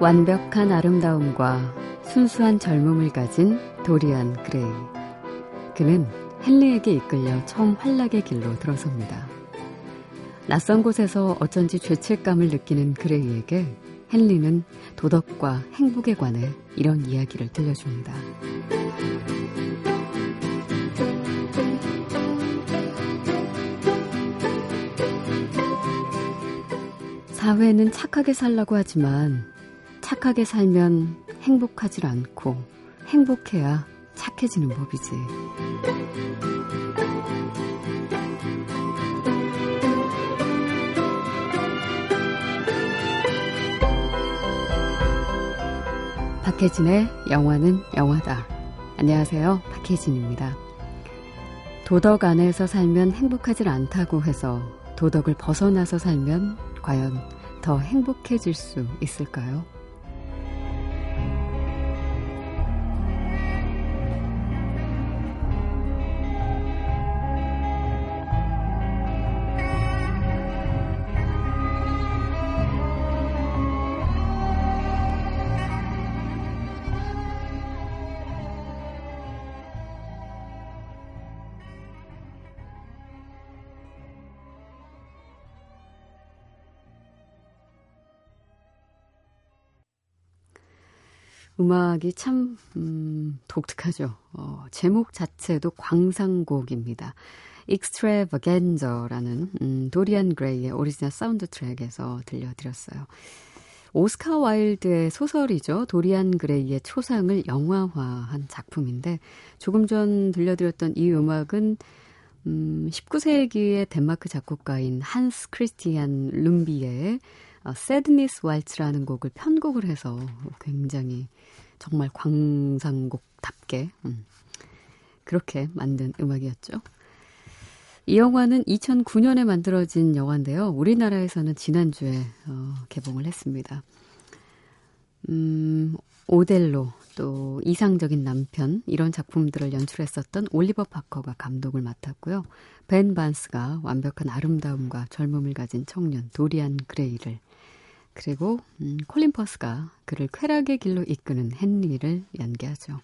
완벽한 아름다움과 순수한 젊음을 가진 도리안 그레이. 그는 헨리에게 이끌려 처음 환락의 길로 들어섭니다. 낯선 곳에서 어쩐지 죄책감을 느끼는 그레이에게 헨리는 도덕과 행복에 관해 이런 이야기를 들려줍니다. 사회는 착하게 살라고 하지만 착하게 살면 행복하질 않고 행복해야 착해지는 법이지. 박혜진의 영화는 영화다. 안녕하세요. 박혜진입니다. 도덕 안에서 살면 행복하질 않다고 해서 도덕을 벗어나서 살면 과연 더 행복해질 수 있을까요? 음악이 참 음, 독특하죠. 어, 제목 자체도 광상곡입니다. Extravaganza라는 음, 도리안 그레이의 오리지널 사운드 트랙에서 들려드렸어요. 오스카 와일드의 소설이죠. 도리안 그레이의 초상을 영화화한 작품인데 조금 전 들려드렸던 이 음악은 음, 19세기의 덴마크 작곡가인 한스 크리스티안 룸비에의 어, Sadness Waltz라는 곡을 편곡을 해서 굉장히 정말 광상곡답게 음, 그렇게 만든 음악이었죠. 이 영화는 2009년에 만들어진 영화인데요. 우리나라에서는 지난주에 어, 개봉을 했습니다. 음, 오델로, 또 이상적인 남편, 이런 작품들을 연출했었던 올리버 파커가 감독을 맡았고요. 벤 반스가 완벽한 아름다움과 젊음을 가진 청년 도리안 그레이를 그리고 음, 콜린 퍼스가 그를 쾌락의 길로 이끄는 헨리를 연기하죠.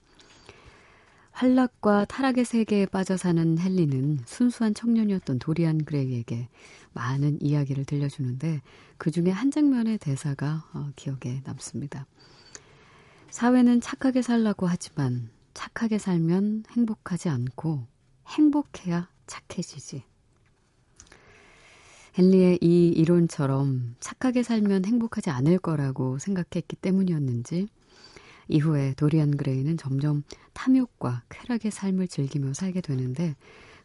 환락과 타락의 세계에 빠져 사는 헨리는 순수한 청년이었던 도리안 그레이에게 많은 이야기를 들려주는데 그 중에 한 장면의 대사가 어, 기억에 남습니다. 사회는 착하게 살라고 하지만 착하게 살면 행복하지 않고 행복해야 착해지지. 헨리의 이 이론처럼 착하게 살면 행복하지 않을 거라고 생각했기 때문이었는지 이후에 도리안 그레이는 점점 탐욕과 쾌락의 삶을 즐기며 살게 되는데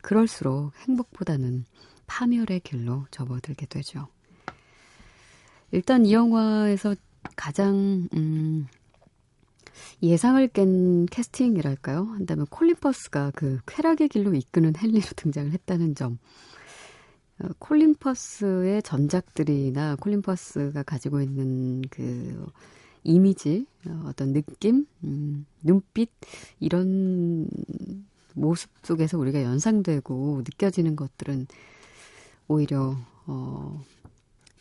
그럴수록 행복보다는 파멸의 길로 접어들게 되죠. 일단 이 영화에서 가장 음, 예상을 깬 캐스팅이랄까요? 한다면 콜린 퍼스가 그 쾌락의 길로 이끄는 헨리로 등장을 했다는 점. 어, 콜린 퍼스의 전작들이나 콜린 퍼스가 가지고 있는 그 이미지, 어, 어떤 느낌, 음, 눈빛 이런 모습 속에서 우리가 연상되고 느껴지는 것들은 오히려 어,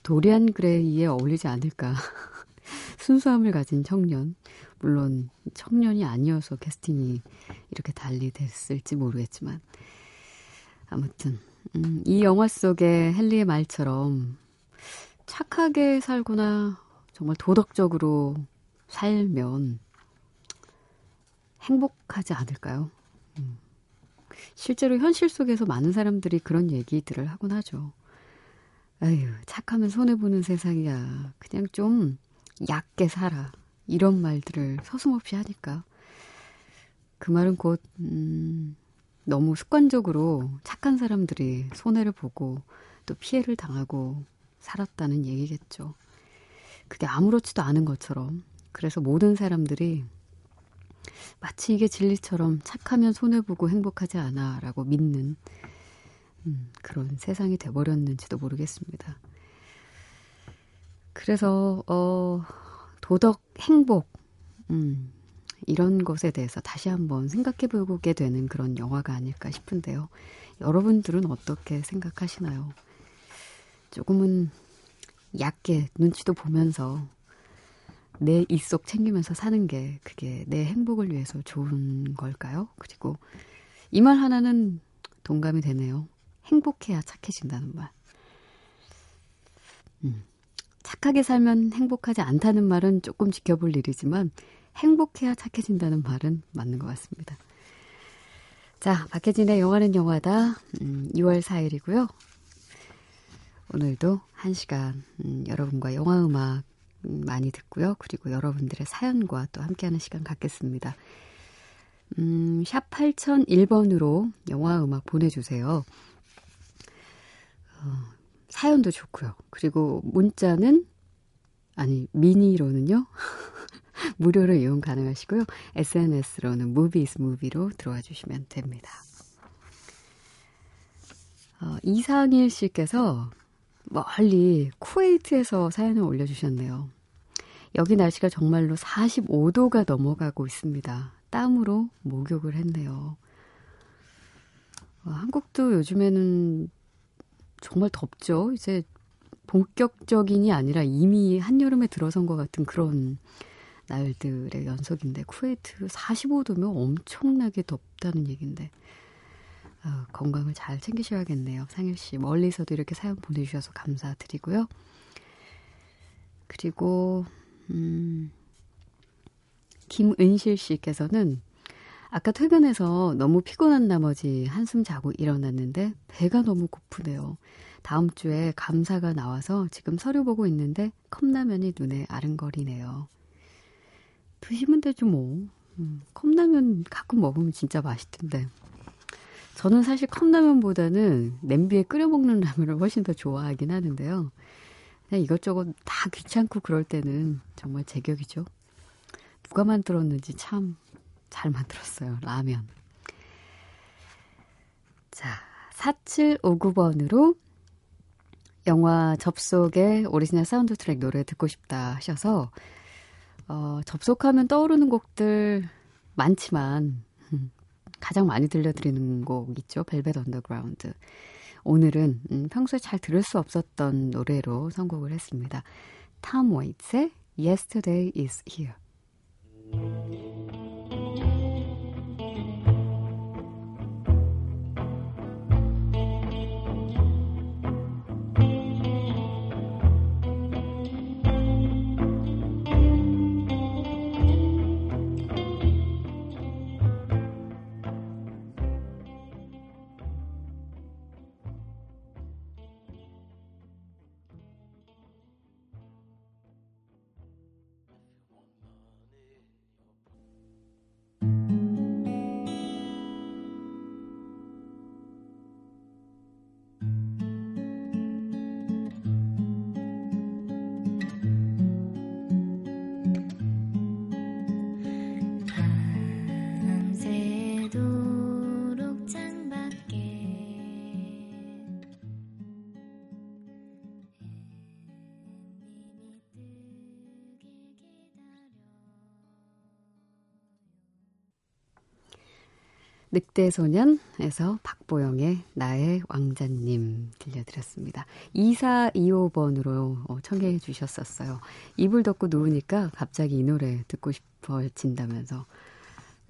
도리안 그레이에 어울리지 않을까. 순수함을 가진 청년. 물론 청년이 아니어서 캐스팅이 이렇게 달리 됐을지 모르겠지만 아무튼 음, 이 영화 속의 헨리의 말처럼 착하게 살거나 정말 도덕적으로 살면 행복하지 않을까요? 음. 실제로 현실 속에서 많은 사람들이 그런 얘기들을 하곤 하죠. 아유, 착하면 손해보는 세상이야. 그냥 좀 얕게 살아. 이런 말들을 서슴없이 하니까. 그 말은 곧, 음, 너무 습관적으로 착한 사람들이 손해를 보고 또 피해를 당하고 살았다는 얘기겠죠. 그게 아무렇지도 않은 것처럼. 그래서 모든 사람들이 마치 이게 진리처럼 착하면 손해보고 행복하지 않아 라고 믿는 음, 그런 세상이 돼버렸는지도 모르겠습니다. 그래서, 어, 도덕, 행복, 음, 이런 것에 대해서 다시 한번 생각해 보게 되는 그런 영화가 아닐까 싶은데요. 여러분들은 어떻게 생각하시나요? 조금은 얕게 눈치도 보면서 내 입속 챙기면서 사는 게 그게 내 행복을 위해서 좋은 걸까요? 그리고 이 말 하나는 동감이 되네요. 행복해야 착해진다는 말. 음, 착하게 살면 행복하지 않다는 말은 조금 지켜볼 일이지만 행복해야 착해진다는 말은 맞는 것 같습니다. 자, 박혜진의 영화는 영화다. 음, 2월 4일이고요. 오늘도 한 시간 음, 여러분과 영화 음악 음, 많이 듣고요. 그리고 여러분들의 사연과 또 함께하는 시간 갖겠습니다. 음, 샵 8001번으로 영화 음악 보내주세요. 어, 사연도 좋고요. 그리고 문자는 아니 미니로는요. 무료로 이용 가능하시고요. SNS로는 movies movie로 들어와 주시면 됩니다. 어, 이상일 씨께서 멀리 쿠웨이트에서 사연을 올려주셨네요. 여기 날씨가 정말로 45도가 넘어가고 있습니다. 땀으로 목욕을 했네요. 어, 한국도 요즘에는 정말 덥죠. 이제 본격적인이 아니라 이미 한여름에 들어선 것 같은 그런 날들의 연속인데 쿠웨이트 45도면 엄청나게 덥다는 얘기인데 어, 건강을 잘 챙기셔야겠네요. 상일 씨 멀리서도 이렇게 사연 보내주셔서 감사드리고요. 그리고 음, 김은실 씨께서는 아까 퇴근해서 너무 피곤한 나머지 한숨 자고 일어났는데 배가 너무 고프네요. 다음 주에 감사가 나와서 지금 서류 보고 있는데 컵라면이 눈에 아른거리네요. 드시면 되죠, 뭐. 음, 컵라면 가끔 먹으면 진짜 맛있던데. 저는 사실 컵라면보다는 냄비에 끓여 먹는 라면을 훨씬 더 좋아하긴 하는데요. 그냥 이것저것 다 귀찮고 그럴 때는 정말 제격이죠. 누가 만들었는지 참 잘 만들었어요. 라면. 자, 4759번으로 영화 접속에 오리지널 사운드 트랙 노래 듣고 싶다 하셔서 어, 접속하면 떠오르는 곡들 많지만 음, 가장 많이 들려드리는 곡 있죠. 벨벳 언더그라운드. 오늘은 음, 평소에 잘 들을 수 없었던 노래로 선곡을 했습니다. 탐 웨이츠의 Yesterday is Here. 늑대소년에서 박보영의 나의 왕자님 들려드렸습니다. 2425번으로 어, 청해 주셨었어요. 이불 덮고 누우니까 갑자기 이 노래 듣고 싶어진다면서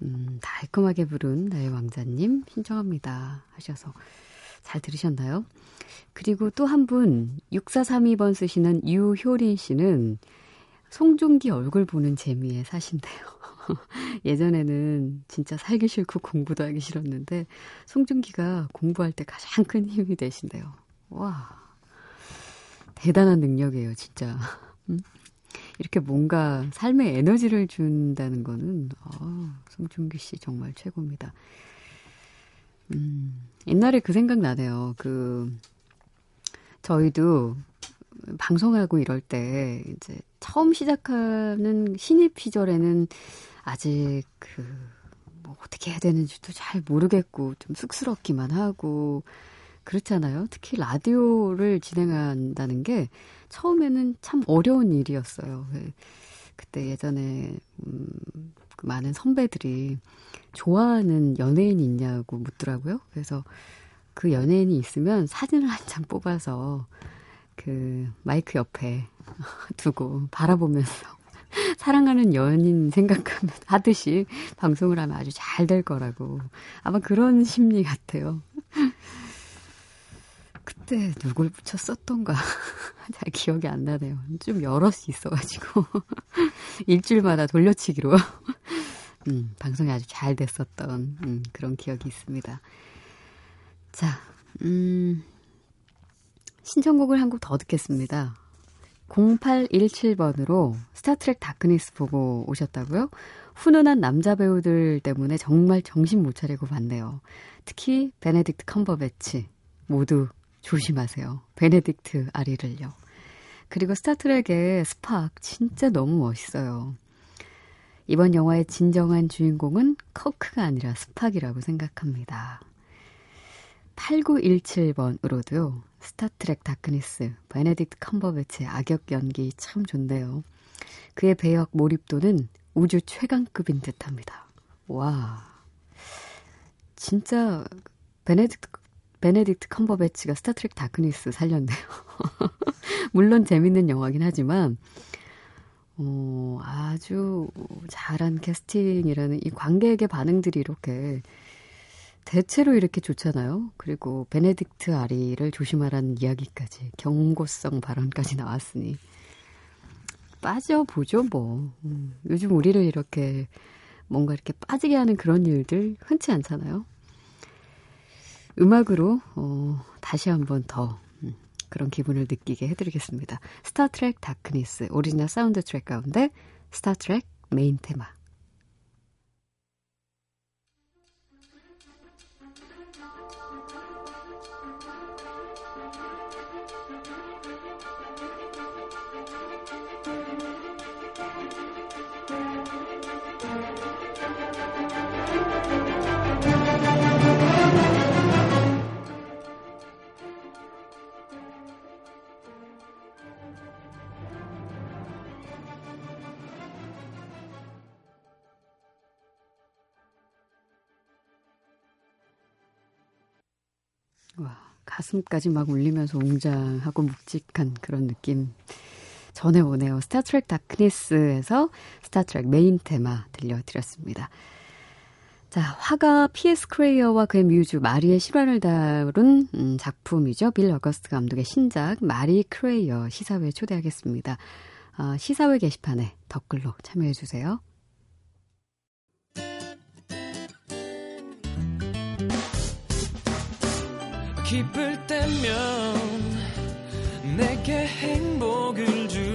음, 달콤하게 부른 나의 왕자님 신청합니다 하셔서 잘 들으셨나요? 그리고 또 한 분 6432번 쓰시는 유효린 씨는 송중기 얼굴 보는 재미에 사신대요. 예전에는 진짜 살기 싫고 공부도 하기 싫었는데 송중기가 공부할 때 가장 큰 힘이 되신대요. 와 대단한 능력이에요, 진짜. 음? 이렇게 뭔가 삶에 에너지를 준다는 거는 어, 송중기 씨 정말 최고입니다. 음, 옛날에 그 생각 나네요. 그 저희도 방송하고 이럴 때 이제 처음 시작하는 신입 시절에는 아직 그, 뭐 어떻게 해야 되는지도 잘 모르겠고, 좀 쑥스럽기만 하고, 그렇잖아요. 특히 라디오를 진행한다는 게 처음에는 참 어려운 일이었어요. 그때 예전에 음, 그 많은 선배들이 좋아하는 연예인이 있냐고 묻더라고요. 그래서 그 연예인이 있으면 사진을 한 장 뽑아서 그 마이크 옆에 두고 바라보면서 사랑하는 연인 생각하면 하듯이 방송을 하면 아주 잘 될 거라고 아마 그런 심리 같아요. 그때 누굴 붙였었던가 잘 기억이 안 나네요. 좀 여럿이 있어가지고 일주일마다 돌려치기로 음, 방송이 아주 잘 됐었던 음, 그런 기억이 있습니다. 자, 음, 신청곡을 한 곡 더 듣겠습니다. 0817번으로 스타트랙 다크니스 보고 오셨다고요? 훈훈한 남자 배우들 때문에 정말 정신 못 차리고 봤네요. 특히 베네딕트 컴버배치 모두 조심하세요. 베네딕트 앓이를요. 그리고 스타트랙의 스팍 진짜 너무 멋있어요. 이번 영화의 진정한 주인공은 커크가 아니라 스팍이라고 생각합니다. 8917번으로도요. 스타트랙 다크니스, 베네딕트 컴버배치의 악역 연기 참 좋네요. 그의 배역 몰입도는 우주 최강급인 듯합니다. 와, 진짜 베네딕트 베네딕트 컴버배치가 스타트랙 다크니스 살렸네요. 물론 재밌는 영화긴 하지만 어, 아주 잘한 캐스팅이라는 이 관객의 반응들이 이렇게 대체로 이렇게 좋잖아요. 그리고 베네딕트 앓이를 조심하라는 이야기까지 경고성 발언까지 나왔으니 빠져보죠 뭐. 음, 요즘 우리를 이렇게 뭔가 이렇게 빠지게 하는 그런 일들 흔치 않잖아요. 음악으로 어, 다시 한번 더 음, 그런 기분을 느끼게 해드리겠습니다. 스타트랙 다크니스 오리지널 사운드 트랙 가운데 스타트랙 메인 테마 가슴까지 막 울리면서 웅장하고 묵직한 그런 느낌 전해오네요. 스타트랙 다크니스에서 스타트랙 메인 테마 들려드렸습니다. 자, 화가 P.S. 크레이어와 그의 뮤즈 마리의 실화를 다룬 음, 작품이죠. 빌 어거스트 감독의 신작 마리 크레이어 시사회에 초대하겠습니다. 어, 시사회 게시판에 댓글로 참여해 주세요. 기쁠 때면 내게 행복을 주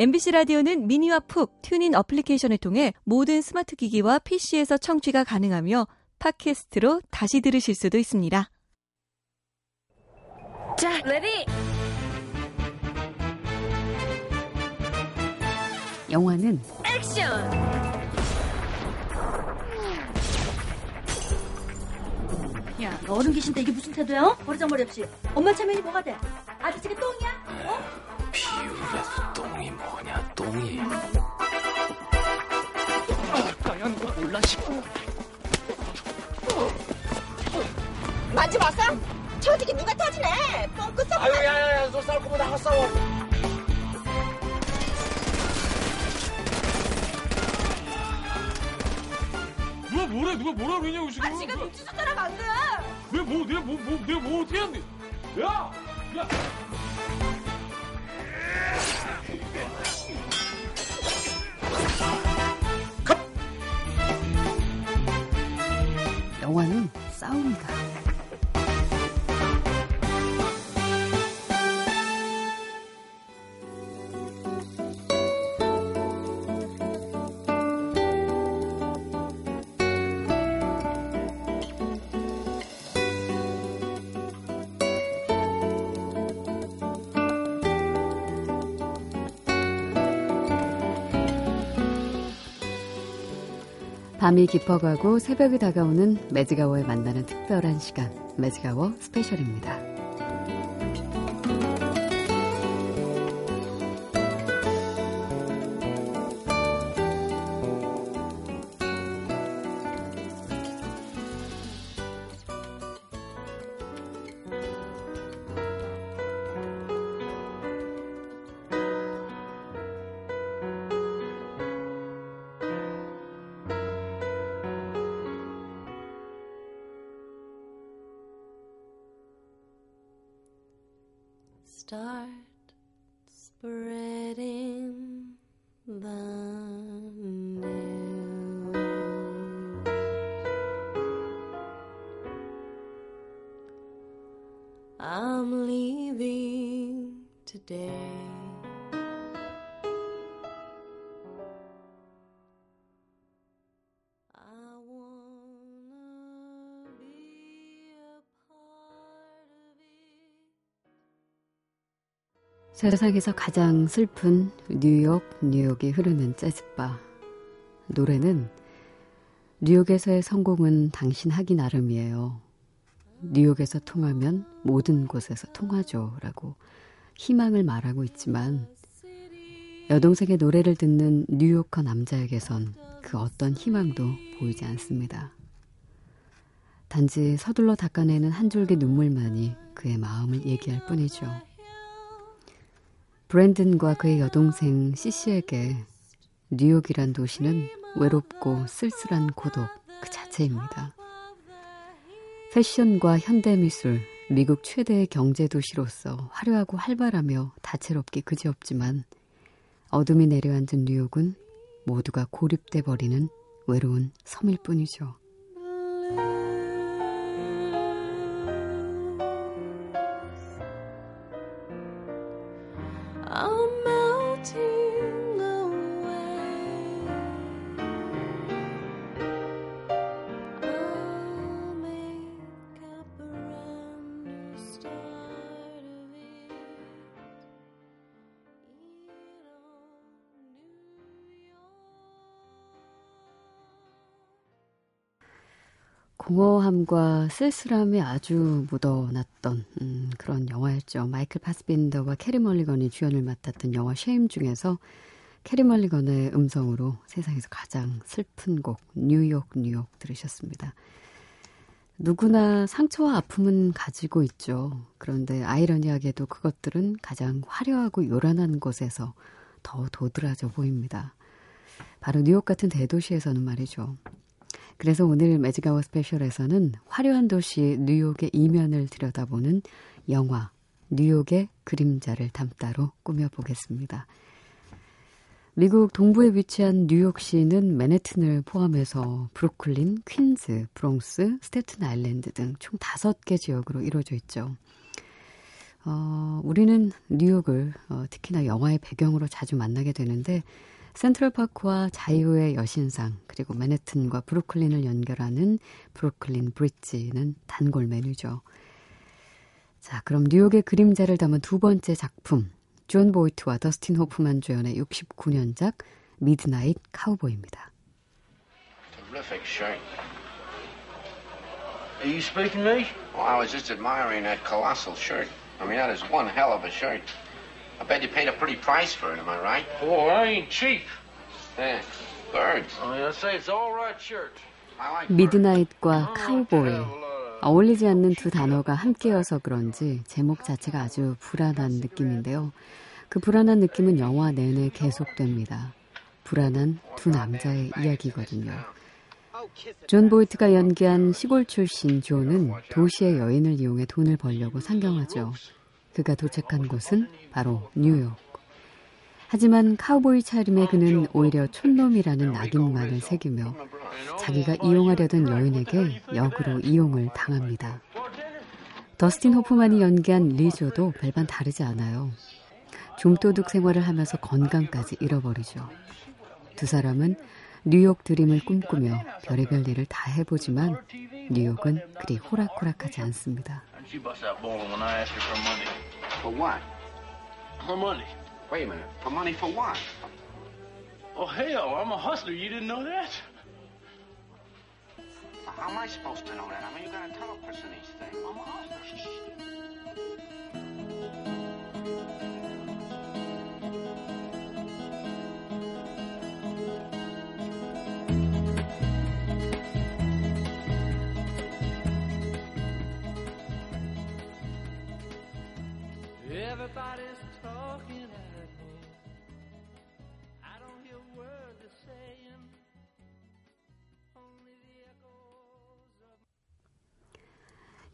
MBC 라디오는 미니와 푹 튜닝 어플리케이션을 통해 모든 스마트 기기와 PC에서 청취가 가능하며 팟캐스트로 다시 들으실 수도 있습니다. 자, Ready! 영화는 액션! 야, 너 어른 계신데 이게 무슨 태도야? 버르장머리 없이. 엄마 체면이 뭐가 돼? 아저씨가 똥이야? 어? 비율에서 똥이 뭐냐 똥이. 까연 거 몰라 싶고 만지 마어 저지기 누가 터지네? 뻥끗 썩 아유 야야야 너 싸울 거면 나가 싸워. 누가 뭐래? 누가 뭐라 그러냐고 지금. 아 지금 눈치 좀 따라가 안돼. 내가 뭐 내가 뭐, 뭐 내가 뭐 어떻게 하는데 야! 야! 영 밤이 깊어가고 새벽이 다가오는 매직아워에 만나는 특별한 시간, 매직아워 스페셜입니다. Today. I wanna be a part of it. 세상에서 가장 슬픈 뉴욕, 뉴욕이 흐르는 재즈바. 노래는 뉴욕에서의 성공은 당신 하기 나름이에요. 뉴욕에서 통하면 모든 곳에서 통하죠. 라고 희망을 말하고 있지만 여동생의 노래를 듣는 뉴요커 남자에게선 그 어떤 희망도 보이지 않습니다. 단지 서둘러 닦아내는 한 줄기 눈물만이 그의 마음을 얘기할 뿐이죠. 브랜든과 그의 여동생 시시에게 뉴욕이란 도시는 외롭고 쓸쓸한 고독 그 자체입니다. 패션과 현대미술, 미국 최대의 경제 도시로서 화려하고 활발하며 다채롭기 그지없지만 어둠이 내려앉은 뉴욕은 모두가 고립돼 버리는 외로운 섬일 뿐이죠. 공허함과 쓸쓸함이 아주 묻어났던 음, 그런 영화였죠. 마이클 파스빈더와 캐리 멀리건이 주연을 맡았던 영화 쉐임 중에서 캐리 멀리건의 음성으로 세상에서 가장 슬픈 곡 뉴욕 뉴욕 들으셨습니다. 누구나 상처와 아픔은 가지고 있죠. 그런데 아이러니하게도 그것들은 가장 화려하고 요란한 곳에서 더 도드라져 보입니다. 바로 뉴욕 같은 대도시에서는 말이죠. 그래서 오늘 매직아워 스페셜에서는 화려한 도시 뉴욕의 이면을 들여다보는 영화 뉴욕의 그림자를 담다로 꾸며보겠습니다. 미국 동부에 위치한 뉴욕시는 맨해튼을 포함해서 브루클린, 퀸즈, 브롱스, 스태튼 아일랜드 등 총 다섯 개 지역으로 이루어져 있죠. 어, 우리는 뉴욕을 어, 특히나 영화의 배경으로 자주 만나게 되는데 센트럴파크와 자유의 여신상 그리고 맨해튼과 브루클린을 연결하는 브루클린 브릿지는 단골 메뉴죠. 자, 그럼 뉴욕의 그림자를 담은 두 번째 작품 존 보이트와 더스틴 호프만 주연의 69년작 미드나잇 카우보이입니다. Terrific shirt. Are you speaking to me? Well, I was just admiring that colossal shirt. I mean, that is one hell of a shirt. I bet you paid a pretty price for it, am I right? Oh, it ain't cheap. Yeah. Birds. I mean, I say it's all right shirt. I like birds. 미드나잇과 카우보이 어울리지 않는 두 단어가 함께여서 그런지 제목 자체가 아주 불안한 느낌인데요. 그 불안한 느낌은 영화 내내 계속됩니다. 불안한 두 남자의 이야기거든요. 존 보이트가 연기한 시골 출신 조는 도시의 여인을 이용해 돈을 벌려고 상경하죠. 그가 도착한 곳은 바로 뉴욕. 하지만 카우보이 차림의 그는 오히려 촌놈이라는 낙인만을 새기며 자기가 이용하려던 여인에게 역으로 이용을 당합니다. 더스틴 호프만이 연기한 리조도 별반 다르지 않아요. 좀도둑 생활을 하면서 건강까지 잃어버리죠. 두 사람은 뉴욕 드림을 꿈꾸며 별의별 일을 다 해보지만 뉴욕은 그리 호락호락하지 않습니다. And she bust out bowling when I asked her for money. For what? For money. Wait a minute. For money for what? Oh, hell, I'm a hustler. You didn't know that? How am I supposed to know that? I mean, you gotta tell a person these things. I'm a hustler. Everybody's talking at me. I don't hear a word they're saying.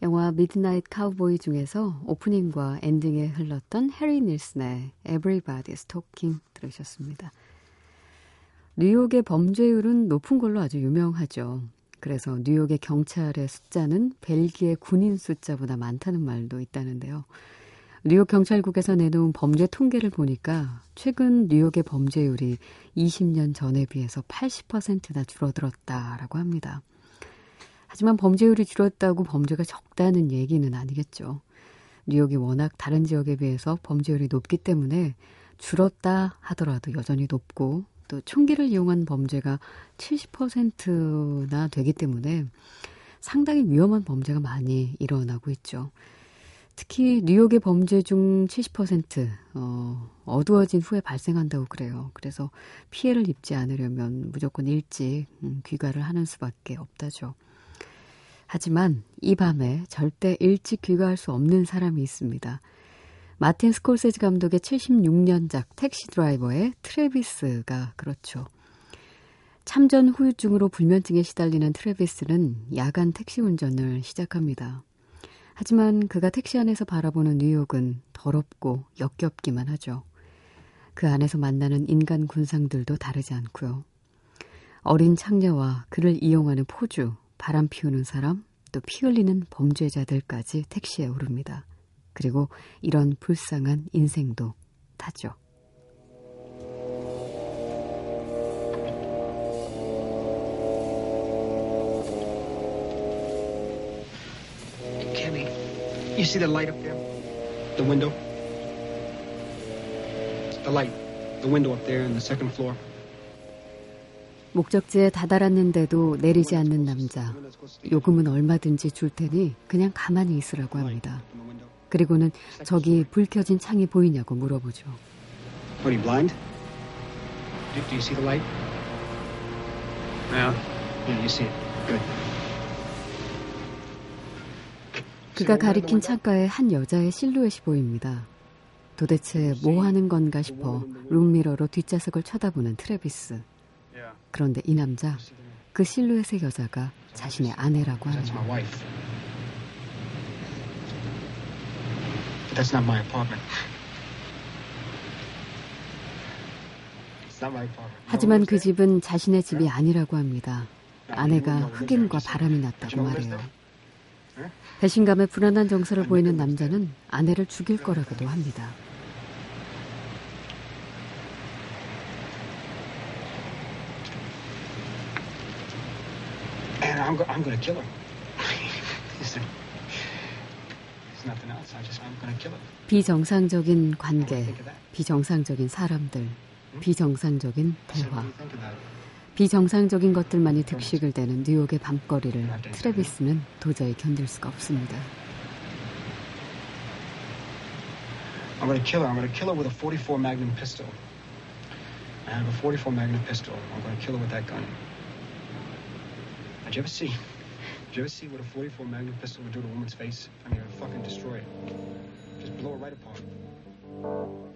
영화 미드나잇 카우보이 중에서 오프닝과 엔딩에 흘렀던 해리 닐슨의 Everybody's Talking 들으셨습니다. 뉴욕의 범죄율은 높은 걸로 아주 유명하죠. 그래서 뉴욕의 경찰의 숫자는 벨기에 군인 숫자보다 많다는 말도 있다는데요. 뉴욕 경찰국에서 내놓은 범죄 통계를 보니까 최근 뉴욕의 범죄율이 20년 전에 비해서 80%나 줄어들었다라고 합니다. 하지만 범죄율이 줄었다고 범죄가 적다는 얘기는 아니겠죠. 뉴욕이 워낙 다른 지역에 비해서 범죄율이 높기 때문에 줄었다 하더라도 여전히 높고 또 총기를 이용한 범죄가 70%나 되기 때문에 상당히 위험한 범죄가 많이 일어나고 있죠. 특히 뉴욕의 범죄 중 70% 어, 어두워진 후에 발생한다고 그래요. 그래서 피해를 입지 않으려면 무조건 일찍 음, 귀가를 하는 수밖에 없다죠. 하지만 이 밤에 절대 일찍 귀가할 수 없는 사람이 있습니다. 마틴 스콜세지 감독의 76년작 택시 드라이버의 트레비스가 그렇죠. 참전 후유증으로 불면증에 시달리는 트레비스는 야간 택시 운전을 시작합니다. 하지만 그가 택시 안에서 바라보는 뉴욕은 더럽고 역겹기만 하죠. 그 안에서 만나는 인간 군상들도 다르지 않고요. 어린 창녀와 그를 이용하는 포주, 바람 피우는 사람, 또 피 흘리는 범죄자들까지 택시에 오릅니다. 그리고 이런 불쌍한 인생도 타죠. You see the light up there? The window? The light. The window up there in the second floor. 목적지에 다다랐는데도 내리지 않는 남자. 요금은 얼마든지 줄 테니 그냥 가만히 있으라고 합니다. 그리고는 저기 불 켜진 창이 보이냐고 물어보죠. Are you blind? Do you see the light? Yeah. Yeah, you see it. Good. 그가 가리킨 창가에 한 여자의 실루엣이 보입니다. 도대체 뭐 하는 건가 싶어 룸미러로 뒷좌석을 쳐다보는 트레비스. 그런데 이 남자, 그 실루엣의 여자가 자신의 아내라고 apartment. 하지만 그 집은 자신의 집이 아니라고 합니다. 아내가 흑인과 바람이 났다고 말해요. 배신감에 불안한 정서를 보이는 남자는 아내를 죽일 거라고도 합니다. 비정상적인 관계, 비정상적인 사람들, 비정상적인 대화, it? 비정상적인 것들만이 득식을 되는 뉴욕의 밤거리를 트레비스는 도저히 견딜 수가 없습니다. I'm gonna kill her. I'm gonna kill her with a 44 Magnum pistol. I have a 44 Magnum pistol. I'm gonna kill her with that gun. Did you ever see? Did you ever see what a 44 Magnum pistol would do to a woman's face? I mean, it would fucking destroy it. Just blow her right apart.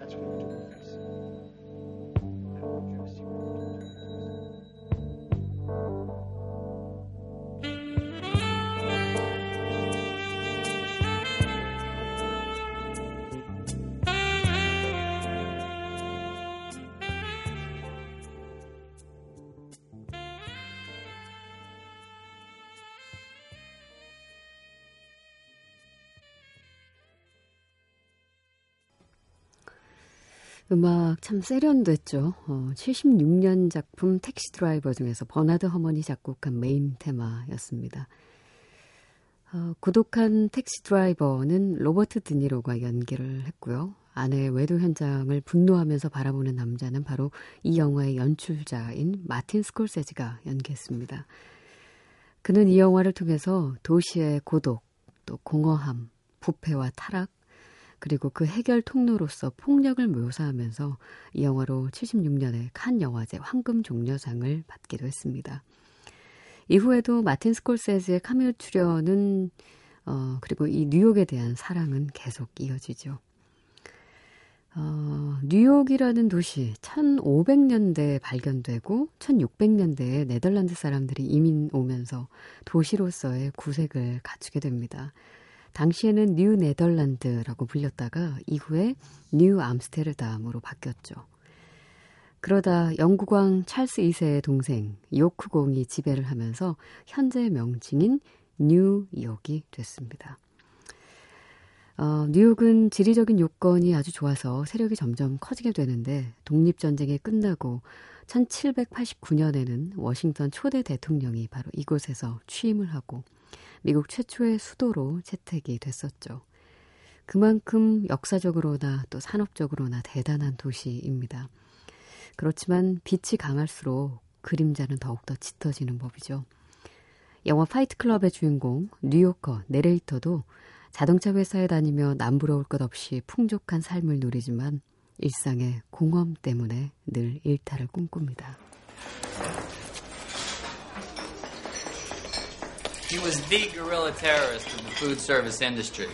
That's what it would do to her face. 음악 참 세련됐죠. 어, 76년 작품 택시 드라이버 중에서 버나드 허먼이 작곡한 메인 테마였습니다. 어, 고독한 택시 드라이버는 로버트 드니로가 연기를 했고요. 아내의 외도 현장을 분노하면서 바라보는 남자는 바로 이 영화의 연출자인 마틴 스콜세지가 연기했습니다. 그는 이 영화를 통해서 도시의 고독, 또 공허함, 부패와 타락, 그리고 그 해결 통로로서 폭력을 묘사하면서 이 영화로 76년에 칸 영화제 황금 종려상을 받기도 했습니다. 이후에도 마틴 스콜세즈의 카메오 출연은 어, 그리고 이 뉴욕에 대한 사랑은 계속 이어지죠. 어, 뉴욕이라는 도시 1500년대에 발견되고 1600년대에 네덜란드 사람들이 이민 오면서 도시로서의 구색을 갖추게 됩니다. 당시에는 뉴 네덜란드라고 불렸다가 이후에 뉴 암스테르담으로 바뀌었죠. 그러다 영국왕 찰스 2세의 동생 요크공이 지배를 하면서 현재 명칭인 뉴욕이 됐습니다. 어, 뉴욕은 지리적인 요건이 아주 좋아서 세력이 점점 커지게 되는데 독립전쟁이 끝나고 1789년에는 워싱턴 초대 대통령이 바로 이곳에서 취임을 하고 미국 최초의 수도로 채택이 됐었죠. 그만큼 역사적으로나 또 산업적으로나 대단한 도시입니다. 그렇지만 빛이 강할수록 그림자는 더욱더 짙어지는 법이죠. 영화 파이트 클럽의 주인공 뉴요커 내레이터도 자동차 회사에 다니며 남부러울 것 없이 풍족한 삶을 누리지만 일상의 공허함 때문에 늘 일탈을 꿈꿉니다. He was the guerrilla terrorist of the food service industry.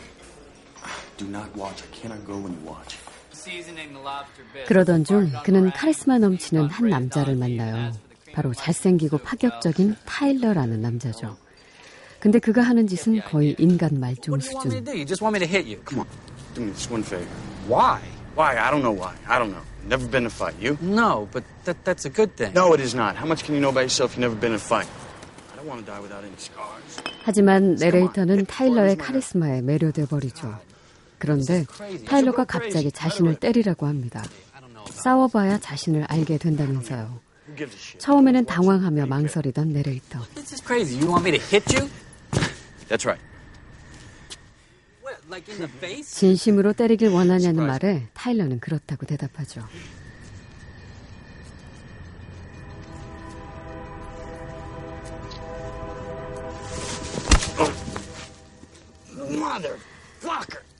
Do not watch. I cannot go when you watch. Seasoning the lobster bits. 그러던 중 그는 카리스마 넘치는 한 남자를 만나요. 바로 잘생기고 파격적인 타일러라는 남자죠. 근데 그가 하는 짓은 거의 인간 말종 수준. do? You just want me to hit you? Come on. Do me this one favor. Why? Why? I don't know why. I don't know. Never been in a fight. You? No, but that, that's a good thing. No, it is not. How much can you know about yourself? You've never been in a fight. 하지만 내레이터는 타일러의 카리스마에 매료돼 버리죠. 그런데 타일러가 갑자기 자신을 때리라고 합니다. 싸워봐야 자신을 알게 된다면서요. 처음에는 당황하며 망설이던 내레이터. This is crazy. You want me to hit you? That's right. What, like in the face? 진심으로 때리길 원하냐는 말에 타일러는 그렇다고 대답하죠.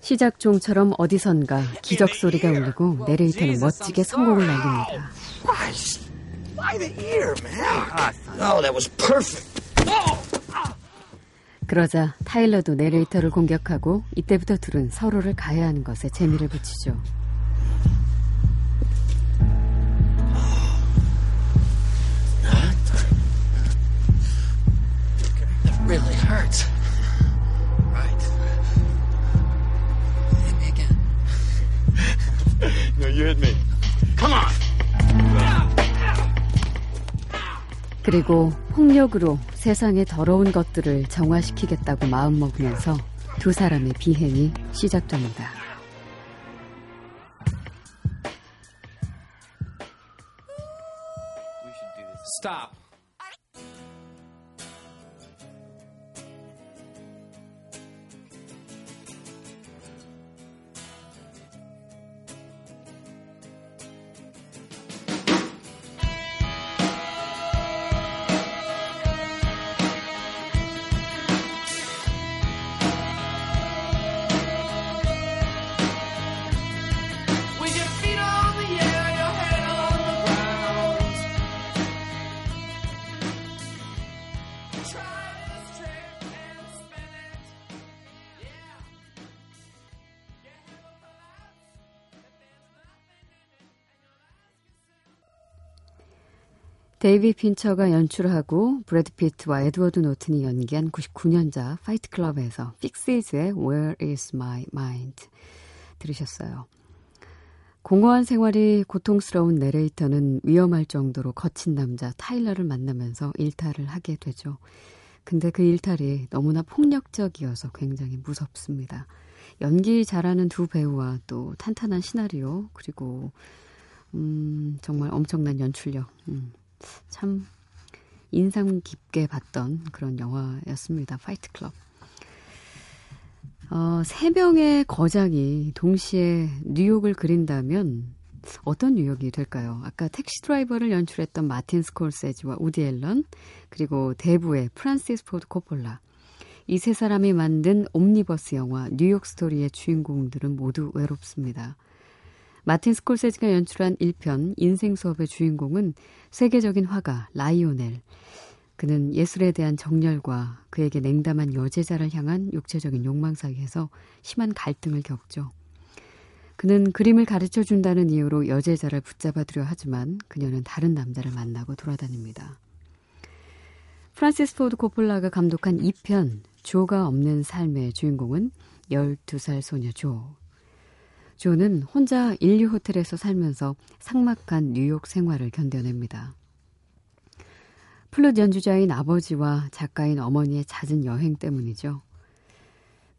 시작 종처럼 어디선가 기적 소리가 울리고 내레이터는 멋지게 성공을 날립니다. Oh, that was perfect. 그러자 타일러도 내레이터를 공격하고 이때부터 둘은 서로를 가해하는 것에 재미를 붙이죠. That really hurts. You hit me. Come on! 그리고 폭력으로 세상의 더러운 것들을 정화시키겠다고 마음먹으면서 두 사람의 비행이 시작됩니다. 데이빗 핀처가 연출하고 브래드 피트와 에드워드 노튼이 연기한 99년작 파이트 클럽에서 픽시즈의 Where is my mind 들으셨어요. 공허한 생활이 고통스러운 내레이터는 위험할 정도로 거친 남자 타일러를 만나면서 일탈을 하게 되죠. 근데 그 일탈이 너무나 폭력적이어서 굉장히 무섭습니다. 연기 잘하는 두 배우와 또 탄탄한 시나리오 그리고 음, 정말 엄청난 연출력. 음, 참 인상 깊게 봤던 그런 영화였습니다. 파이트 클럽. 어, 세 명의 거장이 동시에 뉴욕을 그린다면 어떤 뉴욕이 될까요? 아까 택시 드라이버를 연출했던 마틴 스콜세지와 우디 앨런, 그리고 대부의 프란시스 포드 코폴라. 이 세 사람이 만든 옴니버스 영화 뉴욕 스토리의 주인공들은 모두 외롭습니다. 마틴 스콜세지가 연출한 1편 인생 수업의 주인공은 세계적인 화가 라이오넬. 그는 예술에 대한 정열과 그에게 냉담한 여제자를 향한 육체적인 욕망 사이에서 심한 갈등을 겪죠. 그는 그림을 가르쳐 준다는 이유로 여제자를 붙잡아두려 하지만 그녀는 다른 남자를 만나고 돌아다닙니다. 프란시스 포드 코폴라가 감독한 2편 조가 없는 삶의 주인공은 12살 소녀 조. 조는 혼자 일류 호텔에서 살면서 삭막한 뉴욕 생활을 견뎌냅니다. 플룻 연주자인 아버지와 작가인 어머니의 잦은 여행 때문이죠.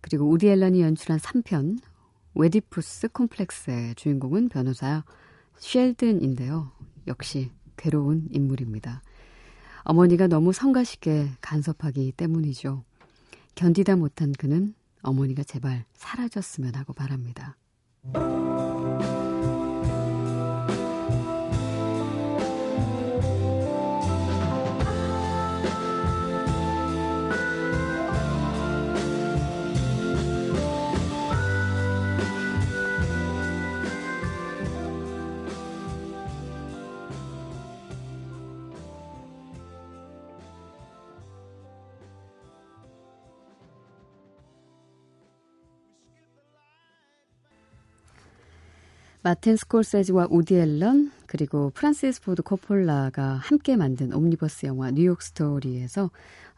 그리고 우디 앨런이 연출한 3편 외디푸스 콤플렉스의 주인공은 변호사 쉘든인데요. 역시 괴로운 인물입니다. 어머니가 너무 성가시게 간섭하기 때문이죠. 견디다 못한 그는 어머니가 제발 사라졌으면 하고 바랍니다. Bye. 마틴 스콜세지와 우디 앨런 그리고 프란시스 포드 코폴라가 함께 만든 옴니버스 영화 뉴욕 스토리에서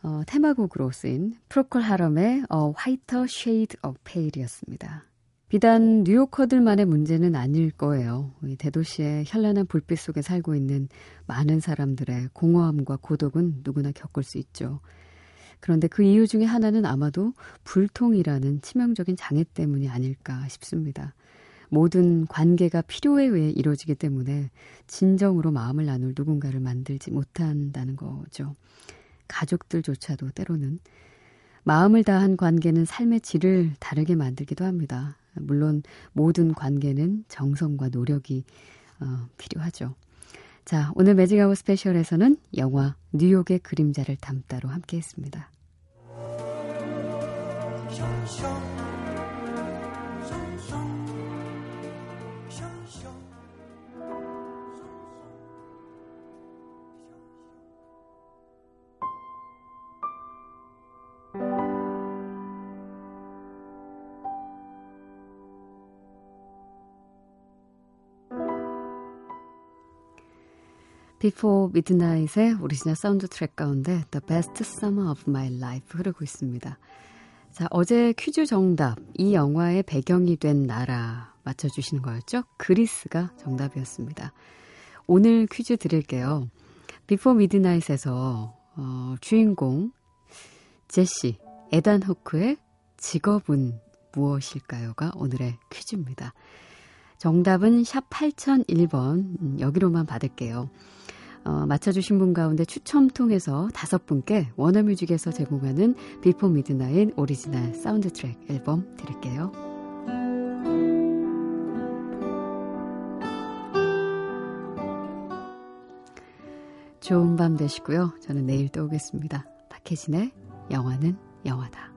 어, 테마곡으로 쓰인 프로콜 하럼의 A Whiter Shade of Pale이었습니다. 비단 뉴요커들만의 문제는 아닐 거예요. 이 대도시의 현란한 불빛 속에 살고 있는 많은 사람들의 공허함과 고독은 누구나 겪을 수 있죠. 그런데 그 이유 중에 하나는 아마도 불통이라는 치명적인 장애 때문이 아닐까 싶습니다. 모든 관계가 필요에 의해 이루어지기 때문에 진정으로 마음을 나눌 누군가를 만들지 못한다는 거죠. 가족들조차도 때로는 마음을 다한 관계는 삶의 질을 다르게 만들기도 합니다. 물론 모든 관계는 정성과 노력이 어, 필요하죠. 자, 오늘 매직아웃 스페셜에서는 영화 뉴욕의 그림자를 담다로 함께 했습니다. Before Midnight의 오리지널 사운드 트랙 가운데 The Best Summer of My Life 흐르고 있습니다. 자, 어제 퀴즈 정답. 이 영화의 배경이 된 나라 맞춰주시는 거였죠? 그리스가 정답이었습니다. 오늘 퀴즈 드릴게요. Before Midnight에서 어, 주인공 제시, 에단 호크의 직업은 무엇일까요가 오늘의 퀴즈입니다. 정답은 샵 8001번 음, 여기로만 받을게요. 어, 맞춰주신 분 가운데 추첨 통해서 다섯 분께 워너뮤직에서 제공하는 Before Midnight 오리지널 사운드 트랙 앨범 드릴게요. 좋은 밤 되시고요. 저는 내일 또 오겠습니다. 박혜진의 영화는 영화다.